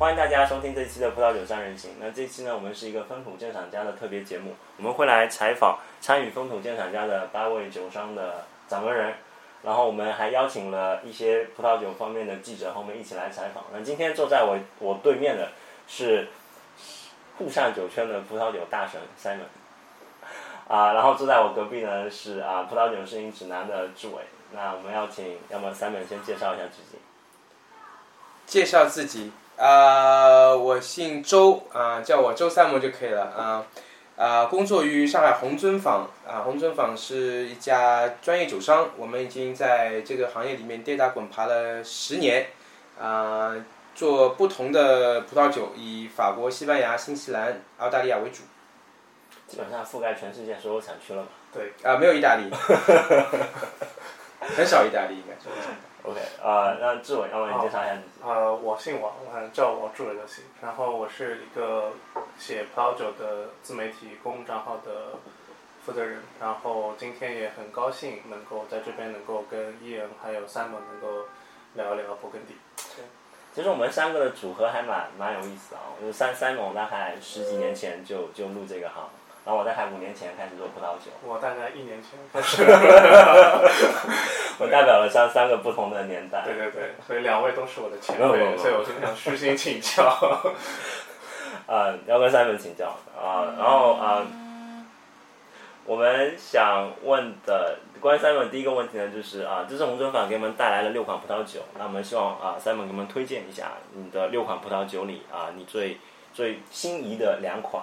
欢迎大家收听这一期的葡萄酒三人行。那这期呢，我们是一个风土鉴赏家的特别节目，我们会来采访参与风土鉴赏家的八位酒商的掌门人，然后我们还邀请了一些葡萄酒方面的记者和我们一起来采访。那今天坐在我我对面的是沪上酒圈的葡萄酒大神 Simon，啊，然后坐在我隔壁呢是啊葡萄酒摄影指南的志伟。那我们要请，要么 Simon 先介绍一下自己。介绍自己啊、我姓周啊、叫我周三模就可以了啊啊、工作于上海红尊坊啊、红尊坊是一家专业酒商，我们已经在这个行业里面跌打滚爬了十年啊、做不同的葡萄酒，以法国、西班牙、新西兰、澳大利亚为主。基本上覆盖全世界所有产区了吧啊、没有意大利，很少意大利应该说。？OK，啊、那志伟，要么你介绍一下自己。呃，我姓王，嗯，叫我志伟就行。然后我是一个写葡萄酒的自媒体公共账号的负责人。然后今天也很高兴能够在这边能够跟伊人还有 Simon 能够聊一聊勃艮第。其实我们三个的组合还蛮蛮有意思的啊。我就三三我大概十几年前就就入这个行，然后我大概五年前开始做葡萄酒，我大概一年前开始，我代表了三三个不同的年代。对对对，所以两位都是我的前辈，所以我今天想虚心请教。呃，要跟 Simon 请教啊、然后啊、我们想问的关于 Simon 第一个问题呢，就是啊、这次红尊坊给我们带来了六款葡萄酒，那我们希望啊、Simon 给我们推荐一下你的六款葡萄酒里啊、你最最心仪的两款。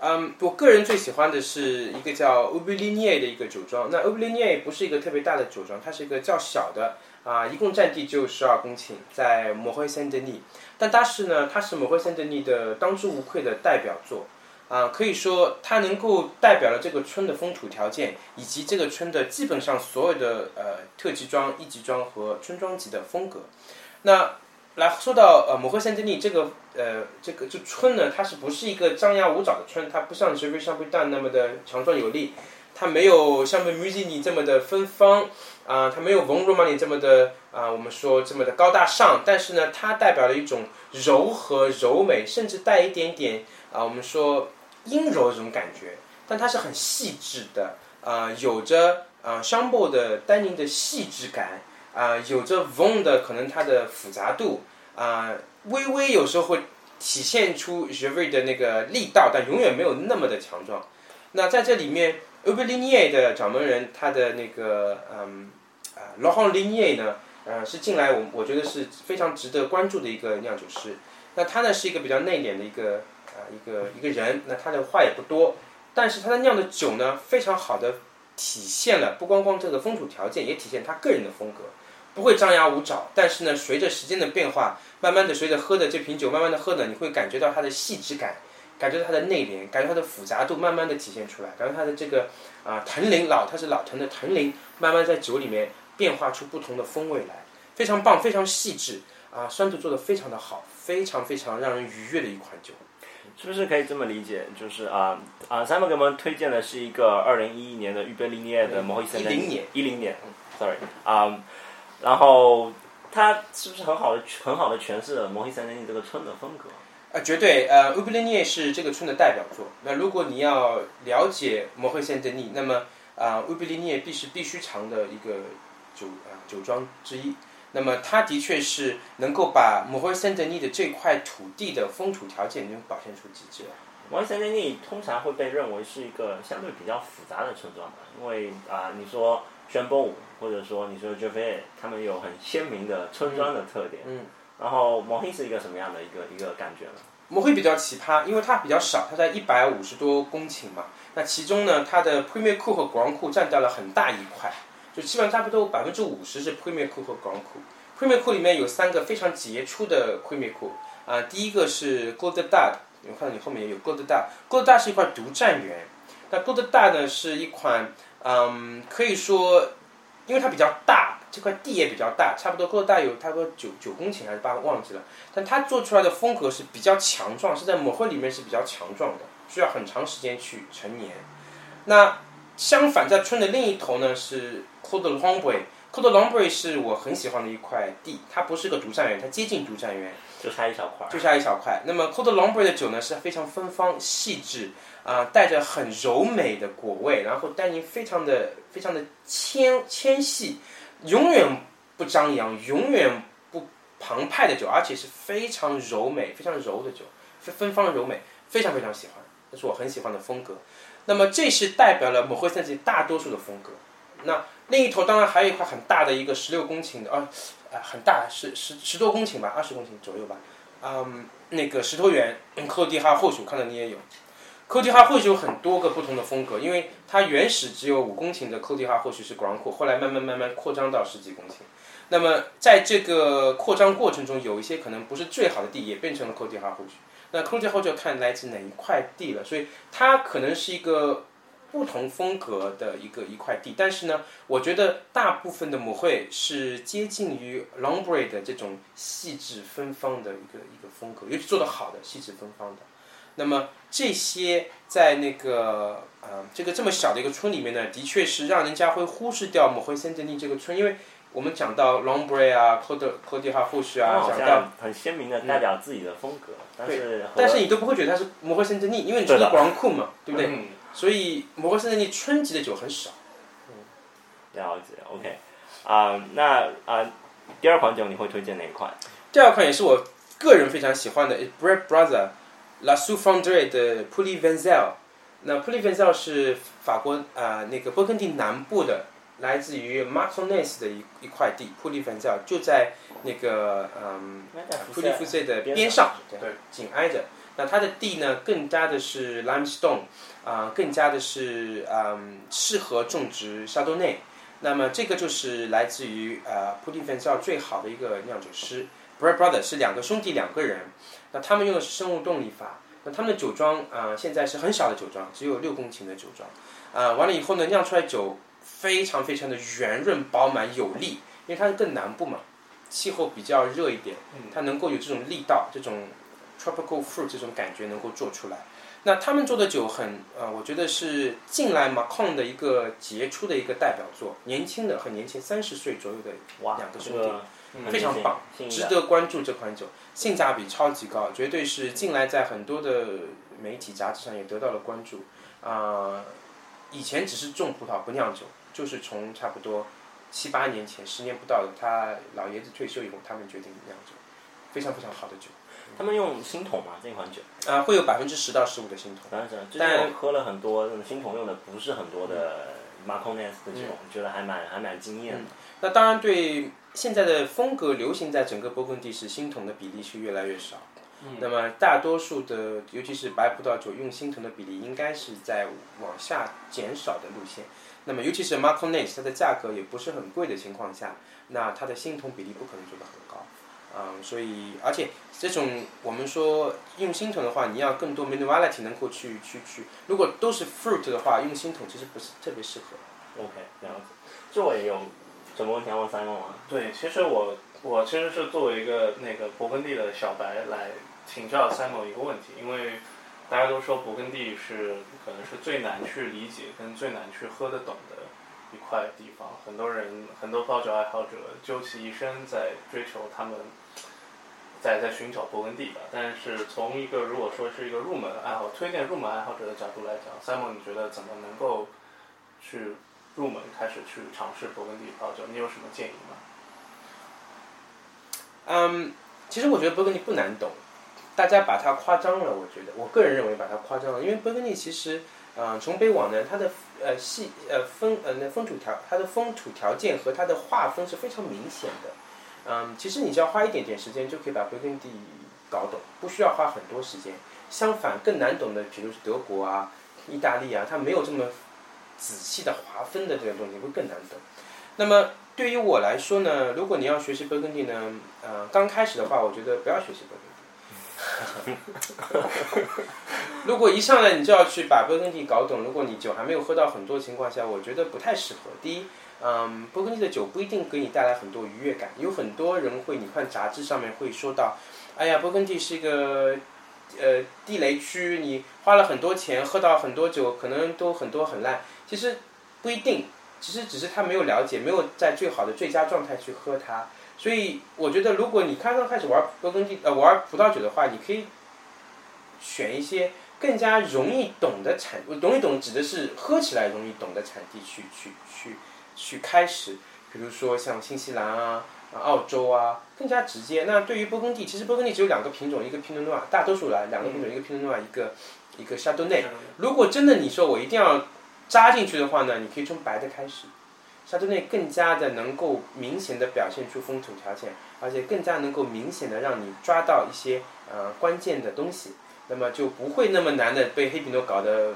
嗯，我个人最喜欢的是一个叫 Ubiline 的一个酒庄。那 Ubiline 不是一个特别大的酒庄，它是一个较小的啊，一共占地就十二公顷，在摩辉森德尼。但它是呢，它是摩辉森德尼的当之无愧的代表作啊，可以说它能够代表了这个村的风土条件，以及这个村的基本上所有的呃特级庄、一级庄和村庄级的风格。那来说到呃摩霍森德尼这个呃这个这村呢，它是不是一个张牙舞爪的村？它不像 j e f f r e y 香槟蛋那么的强壮有力，它没有像 m u s i n i 这么的芬芳啊、它没有 Von Romani 这么的啊、我们说这么的高大上，但是呢，它代表了一种柔和柔美，甚至带一点点啊、我们说阴柔这种感觉，但它是很细致的啊、有着啊香波的单宁的细致感。啊、有着 von 的可能它的复杂度啊、微微有时候会体现出 j e v r y 的那个力道，但永远没有那么的强壮。那在这里面 u b e l i n i e 的掌门人，他的那个嗯啊 Laurent Linier 呢，呃是近来我我觉得是非常值得关注的一个酿酒师。那他呢是一个比较内敛的一个啊、一个一个人，那他的话也不多，但是他的酿的酒呢非常好的体现了不光光这个风土条件，也体现他个人的风格。不会张牙舞爪，但是呢，随着时间的变化，慢慢的随着喝的这瓶酒慢慢的喝呢，你会感觉到它的细致感，感觉到它的内敛，感觉它的复杂度慢慢的体现出来，感觉它的这个啊、藤龄老，它是老藤的藤龄，慢慢在酒里面变化出不同的风味来，非常棒，非常细致啊、酸度做的非常的好，非常非常让人愉悦的一款酒。是不是可以这么理解？就是啊啊，Simon 给我们推荐的是一个二零一一年的预备利涅的摩伊森10年一零年，sorry 啊，然后它是不是很好的很好的诠释了摩伊森尼这个村的风格？啊，绝对，呃 u b i l i n i e 是这个村的代表作。那如果你要了解摩惠圣德尼，那么啊 u b i l i n i e 必是必须尝的一个酒啊、酒庄之一。那么它的确是能够把摩惠圣德尼的这块土地的风土条件能表现出极致来。摩伊森尼通常会被认为是一个相对比较复杂的村庄吧，因为啊，你说宣波舞或者说你说 j e f f 他们有很鲜明的村庄的特点。嗯。然后摩黑是一个什么样的一个一个感觉呢？摩惠比较奇葩，因为它比较少，它在一百五十多公顷嘛。那其中呢，它的 Premier 库和 Grand 库占掉了很大一块，就基本上差不多百分之五十是 Premier 库和 Grand 库。Premier 库里面有三个非常杰出的 Premier 库啊，第一个是 Gold Dad，我看到你后面也有 Gold Dad，Gold Dad 是一块独占园。那 Gold Dad 呢是一款，嗯，可以说，因为它比较大，这块地也比较大，差不多 Gold Dad 有差不多九九公顷还是八忘记了。但它做出来的风格是比较强壮，是在抹会里面是比较强壮的，需要很长时间去成年。那相反，在村的另一头呢是 Cold l o n g b o y c o t e l o m b r e 是我很喜欢的一块地，它不是个独占园，它接近独占园，就差一小块。就差一小块。那么 c o t e l o m b r e 的酒呢是非常芬芳细致啊、带着很柔美的果味，然后单宁非常的非常的纤纤细，永远不张扬，永远不澎湃的酒，而且是非常柔美、非常柔的酒，是芬芳柔美，非常非常喜欢，这是我很喜欢的风格。那么这是代表了某会三季大多数的风格。那另一头当然还有一块很大的一个十六公顷的啊，啊很大，十十十多公顷吧，二十公顷左右吧。嗯，那个石头园，科迪哈后续我看到你也有。科迪哈或许有很多个不同的风格，因为它原始只有五公顷的科迪哈或许是 ground 库，后来慢慢慢慢扩张到十几公顷。那么在这个扩张过程中，有一些可能不是最好的地也变成了科迪哈或许。那科迪哈就看来自哪一块地了，所以它可能是一个不同风格的一个一块地。但是呢，我觉得大部分的母会是接近于 Longbray 的这种细致芬芳的一个一个风格，尤其做得好的细致芬芳的。那么这些在那个呃这个这么小的一个村里面呢，的确是让人家会忽视掉母会森德尼这个村，因为我们讲到 Longbray 啊、科德科迪哈后续啊，讲到很鲜明的代表自己的风格，但是但是你都不会觉得它是母会森德尼，因为你除了对的广库嘛，对不对？嗯所以魔会森德尼春季的酒很少。了解，OK，啊、那啊、第二款酒你会推荐哪一款？第二款也是我个人非常喜欢的 Bread Brother La s u f o n d r e 的 p u l i v e n z e l 那 p u l i v e n z e l 是法国啊、呃那个勃艮第南部的，来自于 m a r t o n n e s 的一一块地 p u l i v e n z e l 就在那个嗯普利夫塞的边上，对，紧挨着。那它的地呢，更加的是 limestone，啊、更加的是嗯适合种植沙多内。那么这个就是来自于呃普利芬绍最好的一个酿酒师 Brad Brother 是两个兄弟两个人，那他们用的是生物动力法。那他们的酒庄啊、现在是很小的酒庄，只有六公顷的酒庄。啊、完了以后呢，酿出来酒非常非常的圆润饱满有力，因为它是更南部嘛，气候比较热一点，它能够有这种力道，这种 tropical fruit 这种感觉能够做出来。那他们做的酒很呃，我觉得是近来 Macon 的一个杰出的一个代表作，年轻的很年轻，三十岁左右的哇，两个兄弟非常棒，值得关注这款酒，性价比超级高，绝对是近来在很多的媒体杂志上也得到了关注。啊、以前只是种葡萄不酿酒，就是从差不多七八年前，十年不到的，他老爷子退休以后，他们决定酿酒，非常非常好的酒。他们用新桶嘛，这款酒，啊、会有百分之十到十五的新桶。当然是，之但前我喝了很多那种新桶用的不是很多的 m a r c o n e s 的酒，觉得还蛮还蛮惊艳的。那当然，对现在的风格流行在整个勃艮第是新桶的比例是越来越少。那么大多数的，尤其是白葡萄酒用新桶的比例应该是在往下减少的路线。那么尤其是 m a r c o n e s 它的价格也不是很贵的情况下，那它的新桶比例不可能做到很高。嗯，所以而且这种我们说用心桶的话，你要更多 minerality 能够去去去，如果都是 fruit 的话，用心桶其实不是特别适合。OK，这样子。这我也有什么问题要问 Simon 吗？对，其实我我其实是作为一个那个勃艮第的小白来请教 Simon 一个问题，因为大家都说勃艮第是可能是最难去理解跟最难去喝得懂的一块地方，很多人很多葡萄酒爱好者究其一生在追求他们。在在寻找勃艮第吧，但是从一个如果说是一个入门爱好推荐入门爱好者的角度来讲，Simon 你觉得怎么能够去入门开始去尝试勃艮第葡萄酒？你有什么建议吗？嗯，其实我觉得勃艮第不难懂，大家把它夸张了。我觉得，我个人认为把它夸张了，因为勃艮第其实，呃，从北往南，它的呃细呃风呃那风土条，它的风土条件和它的划分是非常明显的。嗯，其实你只要花一点点时间就可以把勃艮第搞懂，不需要花很多时间。相反，更难懂的，比如是德国啊、意大利啊，它没有这么仔细的划分的这个东西，会更难懂。那么对于我来说呢，如果你要学习勃艮第呢，呃，刚开始的话，我觉得不要学习勃。哈 哈如果一上来你就要去把勃艮第搞懂，如果你酒还没有喝到很多情况下，我觉得不太适合。第一，嗯，勃艮第的酒不一定给你带来很多愉悦感，有很多人会，你看杂志上面会说到，哎呀，勃艮第是一个呃地雷区，你花了很多钱喝到很多酒，可能都很多很烂。其实不一定，其实只是他没有了解，没有在最好的最佳状态去喝它。所以我觉得，如果你刚刚开始玩勃艮第呃玩葡萄酒的话，你可以选一些更加容易懂的产，容易懂指的是喝起来容易懂的产地去去去去开始，比如说像新西兰啊、啊澳洲啊，更加直接。那对于勃艮第，其实勃艮第只有两个品种，一个皮诺诺瓦，大多数来两个品种，一个皮诺诺瓦，一个一个沙多内。如果真的你说我一定要扎进去的话呢，你可以从白的开始。沙多内更加的能够明显的表现出风土条件，而且更加能够明显的让你抓到一些呃关键的东西，那么就不会那么难的被黑皮诺搞得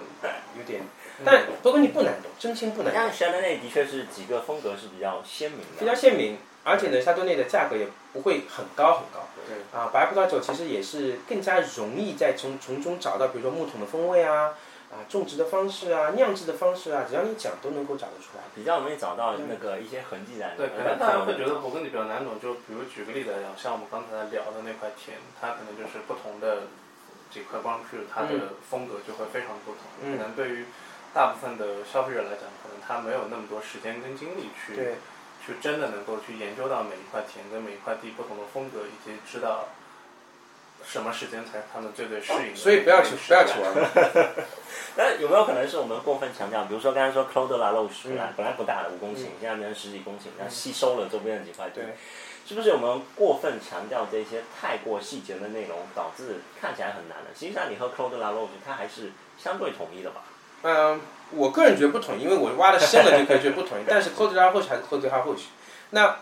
有点。但勃艮第不难懂，真心不难懂。像沙多内的确是几个风格是比较鲜明的，比较鲜明，而且呢，沙多内的价格也不会很高很高。对。啊，白葡萄酒其实也是更加容易在从从中找到，比如说木桶的风味啊。啊，种植的方式啊，酿制的方式啊，只要你讲，都能够找得出来。比较容易找到那个一些痕迹在。对，可能大家会觉得勃艮第比较难懂，就比如举个例子来讲，像我们刚才聊的那块田，它可能就是不同的几块光区，它的风格就会非常不同。可能对于大部分的消费者来讲，可能他没有那么多时间跟精力去去真的能够去研究到每一块田跟每一块地不同的风格，以及知道什么时间才他们最最适应的。所以不要去不要去玩。那有没有可能是我们过分强调？比如说刚才说 Claude La Roche 本来本来不大的五公顷，现在变成十几公顷，然后吸收了周边的几块地，是不是我们过分强调这些太过细节的内容，导致看起来很难了？实际上你和 Claude La Roche 它还是相对统一的吧？嗯，我个人觉得不统一，因为我挖的深了就可以觉得不统一。但是 Claude La Roche 还是 Claude La Roche。那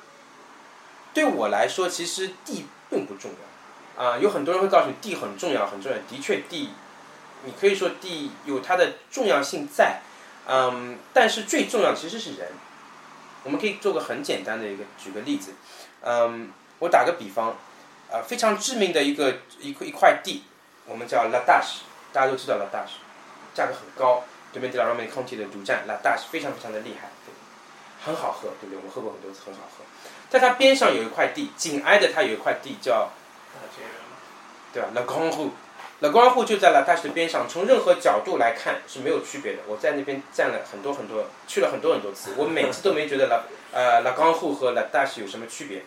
对我来说，其实地并不重要啊。有很多人会告诉你地很重要，很重要。的确，地。你可以说地有它的重要性在，嗯，但是最重要其实是人。我们可以做个很简单的一个，举个例子，嗯，我打个比方，呃，非常知名的一个一块一块地，我们叫 La Dash，大家都知道 La Dash，价格很高，对面的 La r o m a n Conti 的主站 La Dash 非常非常的厉害，很好喝，对不对？我们喝过很多次，很好喝。在它边上有一块地，紧挨着它有一块地叫，对吧？La Grande。老光户就在拉大学的边上，从任何角度来看是没有区别的。我在那边站了很多很多，去了很多很多次，我每次都没觉得拉呃拉光户和拉大学有什么区别。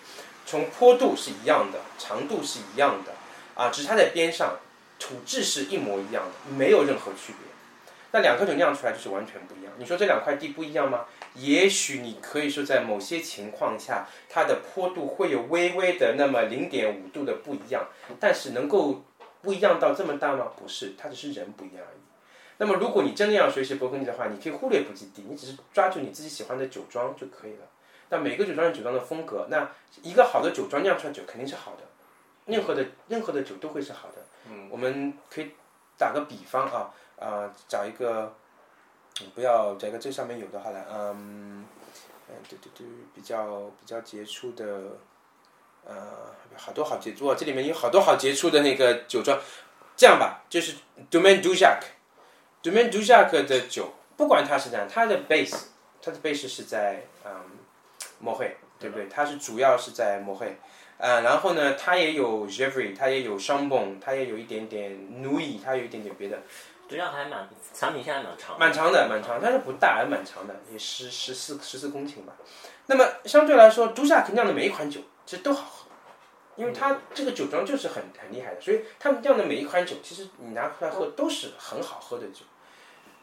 从坡度是一样的，长度是一样的，啊，只是它在边上，土质是一模一样的，没有任何区别。那两颗酒酿出来就是完全不一样。你说这两块地不一样吗？也许你可以说在某些情况下，它的坡度会有微微的那么零点五度的不一样，但是能够。不一样到这么大吗？不是，它只是人不一样而已。那么，如果你真的要学习勃艮第的话，你可以忽略不计地，你只是抓住你自己喜欢的酒庄就可以了。那每个酒庄有酒庄的风格，那一个好的酒庄酿出来酒肯定是好的，任何的任何的酒都会是好的。嗯，我们可以打个比方啊，啊，找一个，不要找一个这上面有的好了，嗯，嗯，对对对，比较比较杰出的。呃，好多好杰出啊！这里面有好多好杰出的那个酒庄。这样吧，就是 Domaine Dujac，Domaine Dujac 的酒，不管它是怎样，它的 base，它的 base 是在嗯摩黑，对不对？它是主要是在摩黑。呃，然后呢，它也有 Jevry，它也有 Chambon，它也有一点点 Nuit，它有一点点别的。主要还蛮产品线还蛮长。蛮长的，蛮长，但是不大，还蛮长的，也十十四十四公顷吧。那么相对来说，朱夏肯酿的每一款酒。其实都好喝，因为它这个酒庄就是很很厉害的，所以他们酿的每一款酒，其实你拿出来喝都是很好喝的酒。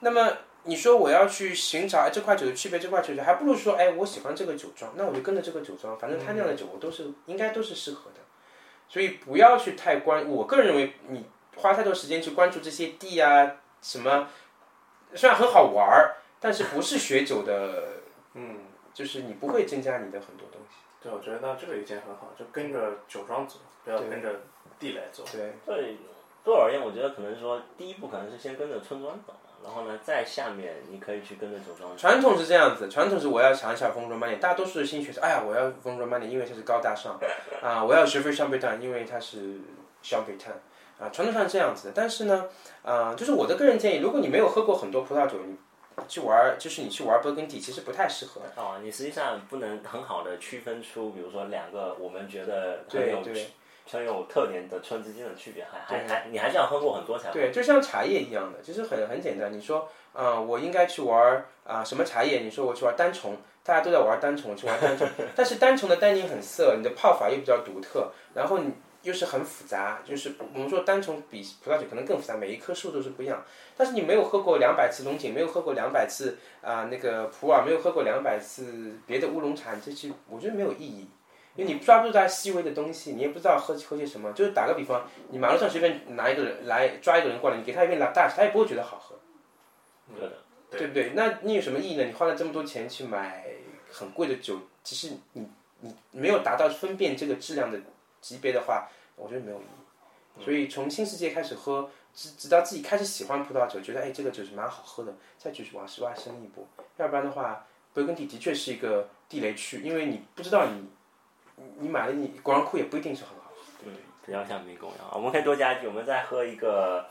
那么你说我要去寻找这块酒的区别，这块酒还不如说哎我喜欢这个酒庄，那我就跟着这个酒庄，反正他酿的酒我都是应该都是适合的。所以不要去太关，我个人认为你花太多时间去关注这些地啊什么，虽然很好玩儿，但是不是学酒的，嗯，就是你不会增加你的很多东西。对，我觉得那这个意见很好，就跟着酒庄走，不要跟着地来走。对，对，对我而言，我觉得可能说第一步可能是先跟着村庄走，然后呢，在下面你可以去跟着酒庄。传统是这样子，传统是我要尝一下风 o 曼 r 大多数的新学生，哎呀，我要风 o 曼 r 因为它是高大上，啊，我要学会香贝炭，因为它是香贝炭，啊，传统上是这样子的。但是呢，啊，就是我的个人建议，如果你没有喝过很多葡萄酒，你。去玩就是你去玩勃艮第，其实不太适合。哦，你实际上不能很好的区分出，比如说两个我们觉得很有很有特点的村之间的区别，还还还你还是要喝过很多才。对，就像茶叶一样的，其实很很简单。你说，嗯、我应该去玩啊、什么茶叶？你说我去玩单丛，大家都在玩单丛，我去玩单丛。但是单丛的单宁很涩，你的泡法又比较独特，然后你又是很复杂。就是我们说单从比葡萄酒可能更复杂，每一棵树都是不一样。但是你没有喝过两百次龙井，没有喝过两百次啊、那个普洱，没有喝过两百次别的乌龙茶，你这些我觉得没有意义。因为你抓不住它细微的东西，你也不知道喝喝些什么。就是打个比方，你马路上随便拿一个人来抓一个人过来，你给他一杯拿大，他也不会觉得好喝，对的。对不对？那你有什么意义呢？你花了这么多钱去买很贵的酒，其实你你没有达到分辨这个质量的级别的话，我觉得没有意义。所以从新世界开始喝，直直到自己开始喜欢葡萄酒，觉得哎这个酒是蛮好喝的，再继续往室外深一步。要不然的话，勃艮第的确是一个地雷区，因为你不知道你你你买了你果然库也不一定是很好。对，比较像迷宫一样。我们可以多加一句，我们再喝一个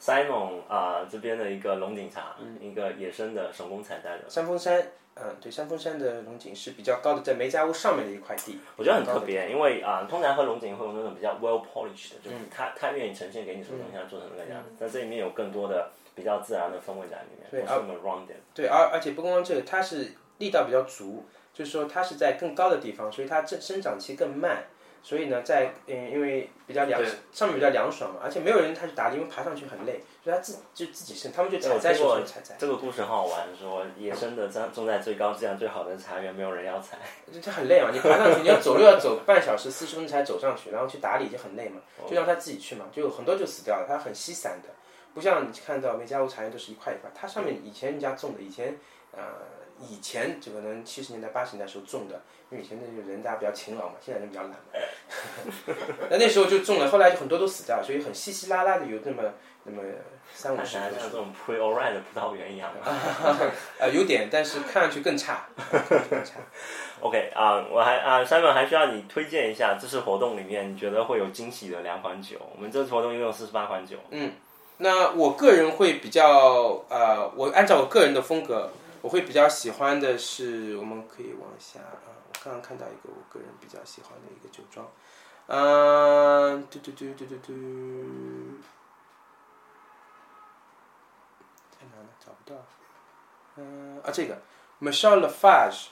Simon 啊、这边的一个龙井茶，一个野生的手工采摘的，山峰山，嗯，对，山峰山的龙井是比较高的，在梅家坞上面的一块地。我觉得很特别，因为啊、通常喝龙井会有那种比较 well polished 的，就是它它愿意呈现给你什么东西，它做成那个样子，但这里面有更多的比较自然的风味在里面，对不是那么 rounded。对，而而且不光光这个，它是力道比较足，就是说它是在更高的地方，所以它生生长期更慢。所以呢，在嗯，因为比较凉，上面比较凉爽嘛，而且没有人他去打理，因为爬上去很累，所以他自就自己生，他们就采摘时候采摘，这个故事很好玩，说野生的种种在最高质量最好的茶园，没有人要采。就很累嘛，你爬上去，你要走路要走半小时四十分钟才走上去，然后去打理就很累嘛，就让他自己去嘛，就很多就死掉了，它很稀散的，不像你看到梅家坞茶园都是一块一块，它上面以前人家种的，以前呃以前就可能七十年代八十年代时候种的，因为以前那个人大家比较勤劳嘛，现在人比较懒嘛，那那时候就种了，后来就很多都死掉了，所以很稀稀拉拉的有那么那么三五看十像这种 pre o r a n 的葡萄园一样。呃有点，但是看上去更差，更差。OK 啊、我还啊，Simon 还需要你推荐一下这次活动里面你觉得会有惊喜的两款酒。我们这次活动一共有四十八款酒。嗯那我个人会比较呃，我按照我个人的风格，我会比较喜欢的是，我们可以往下啊，我刚刚看到一个我个人比较喜欢的一个酒庄，嗯、嘟嘟嘟嘟嘟嘟，太难了，找不到，嗯、啊这个 Michel Lafarge。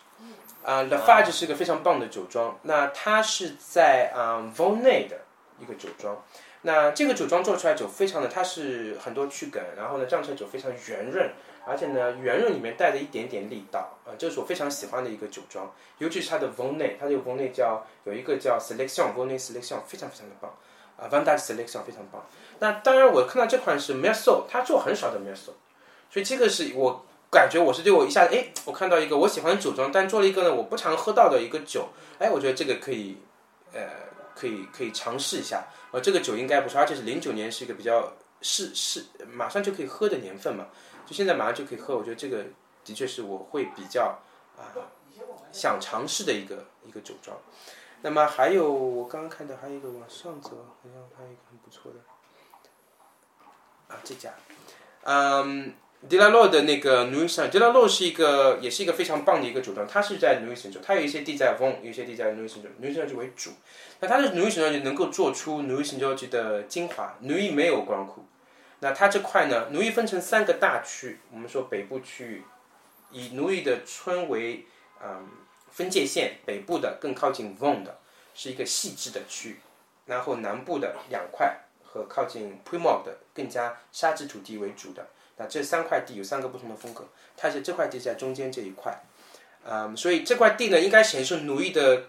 啊、l a f a r g e 是个非常棒的酒庄，那它是在啊、v o n e 的一个酒庄，那这个酒庄做出来酒非常的，它是很多曲梗，然后呢，这样的酒非常圆润，而且呢，圆润里面带着一点点力道，啊、这是我非常喜欢的一个酒庄，尤其是它的 v o n e 它这个 v o n e 叫有一个叫 Selection v o n e Selection，非常非常的棒，啊 v a n d a Selection 非常棒。那当然，我看到这款是 m e r s o 它做很少的 m e r s o 所以这个是我感觉我是对我一下子，哎，我看到一个我喜欢的酒庄，但做了一个呢我不常喝到的一个酒，哎，我觉得这个可以，呃，可以可以尝试一下。呃，这个酒应该不错，而且是零九年，是一个比较是是马上就可以喝的年份嘛，就现在马上就可以喝。我觉得这个的确是我会比较啊、想尝试的一个一个酒庄。那么还有我刚刚看到还有一个往上走，好像还有一个很不错的啊，这家，嗯。迪拉洛的那个 n u i s 迪拉洛是一个，也是一个非常棒的一个酒庄，它是在 n u i s 州，它有一些地在风有一些地在 n u i s 州 n u i s 州为主。那它的 n u i s 州就能够做出 n u i s 州的精华 n u i 没有光库，那它这块呢奴役分成三个大区，我们说北部区域，以 n u i 的村为嗯分界线，北部的更靠近 Von 的是一个细致的区域，然后南部的两块和靠近 p r i m o 的更加沙质土地为主的。那这三块地有三个不同的风格，它是这块地在中间这一块，嗯，所以这块地呢应该显示奴役的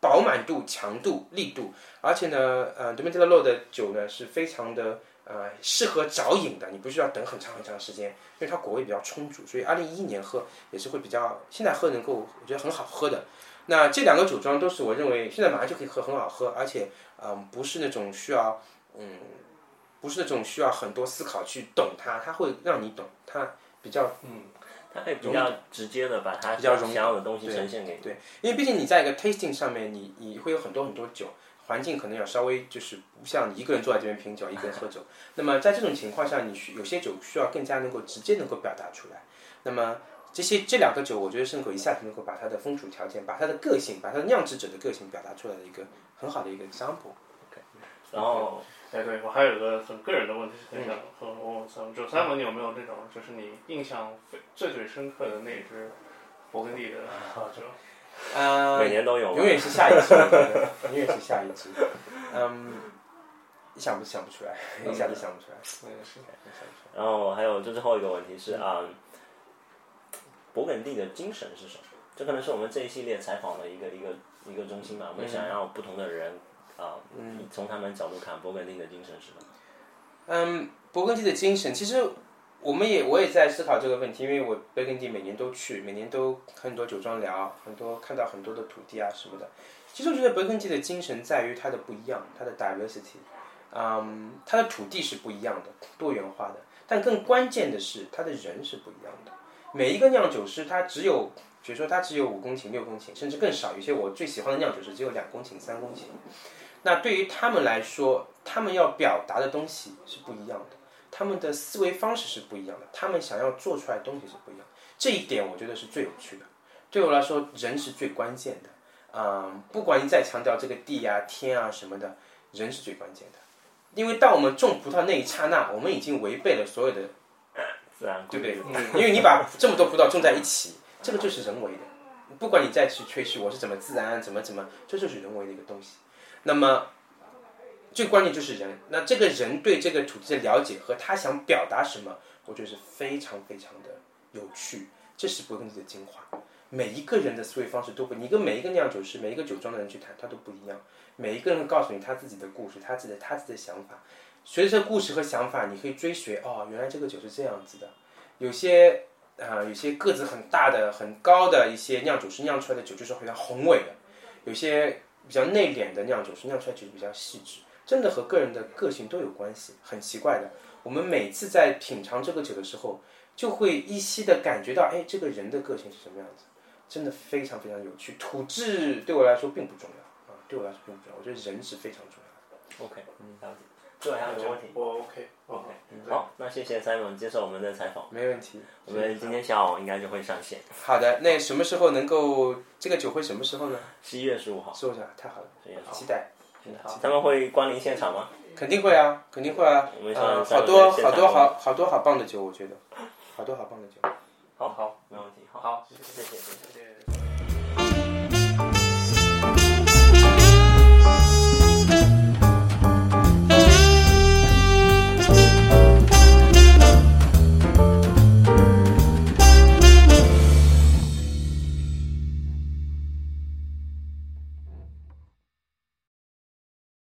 饱满度、强度、力度，而且呢，呃 d o m i t i l o 的酒呢是非常的呃适合早饮的，你不需要等很长很长时间，因为它果味比较充足，所以二零一一年喝也是会比较，现在喝能够我觉得很好喝的。那这两个酒庄都是我认为现在马上就可以喝，很好喝，而且嗯不是那种需要嗯。不是那种需要很多思考去懂它，它会让你懂，它比较嗯它可以比较直接的把它比较容易想要的东西呈现给你。对，因为毕竟你在一个 tasting 上面，你你会有很多很多酒，环境可能要稍微就是不像你一个人坐在这边品酒，一个人喝酒。那么在这种情况下，你需有些酒需要更加能够直接能够表达出来。那么这些这两个酒，我觉得圣口一下子能够把它的风土条件、把它的个性、把它的酿制者的个性表达出来的一个很好的一个 example。然后哎，对我还有一个很个人的问题很想和问问三文，就三文，你有没有那种就是你印象最最最深刻的那支勃艮第的啊酒？嗯，每年都有永远是下一支，我觉得永远是下一支。嗯，想不想不出来，一下子想不出来。我也是然后还有就最后一个问题是啊、勃艮第的精神是什么？这可能是我们这一系列采访的一个一个一个中心吧。我们想要不同的人啊，从他们角度看勃艮第的精神是什么？嗯，勃艮第的精神，其实我们也我也在思考这个问题，因为我勃艮第每年都去，每年都很多酒庄聊，很多看到很多的土地啊什么的。其实我觉得勃艮第的精神在于它的不一样，它的 diversity，嗯，它的土地是不一样的，多元化的，但更关键的是它的人是不一样的。每一个酿酒师他只有，比如说他只有五公顷、六公顷，甚至更少。有些我最喜欢的酿酒师只有两公顷、三公顷。那对于他们来说，他们要表达的东西是不一样的，他们的思维方式是不一样的，他们想要做出来的东西是不一样的。这一点我觉得是最有趣的。对我来说，人是最关键的。嗯，不管你再强调这个地啊、天啊什么的，人是最关键的。因为当我们种葡萄那一刹那，我们已经违背了所有的 自然对不对？因为你把这么多葡萄种在一起，这个就是人为的。不管你再去吹嘘我是怎么自然、怎么怎么，这就是人为的一个东西。那么最关键就是人。那这个人对这个土地的了解和他想表达什么，我觉得是非常非常的有趣。这是勃艮第的精华。每一个人的思维方式都不，你跟每一个酿酒师、每一个酒庄的人去谈，他都不一样。每一个人告诉你他自己的故事，他自己的他自己的想法。随着故事和想法，你可以追随哦，原来这个酒是这样子的。有些啊、有些个子很大的、很高的一些酿酒师酿出来的酒就是非常宏伟的，有些比较内敛的酿酒师酿出来酒比较细致，真的和个人的个性都有关系。很奇怪的，我们每次在品尝这个酒的时候，就会依稀的感觉到，哎，这个人的个性是什么样子，真的非常非常有趣。土质对我来说并不重要啊，对我来说并不重要，我觉得人是非常重要的。OK，嗯，了解。最后还有一个问题。我 OK OK，好，那谢谢 Simon 接受我们的采访。没问题。我们今天下午应该就会上线，好的，那什么时候能够这个酒会什么时候呢？十一月十五号。说一下，太好了，十一月十五期待。号，他们会光临现场吗？肯定会啊，肯定会啊。我们呃，好多好多好好多好棒的酒，我觉得，好多好棒的酒。好好，没问题。好，好，谢谢谢谢。谢谢。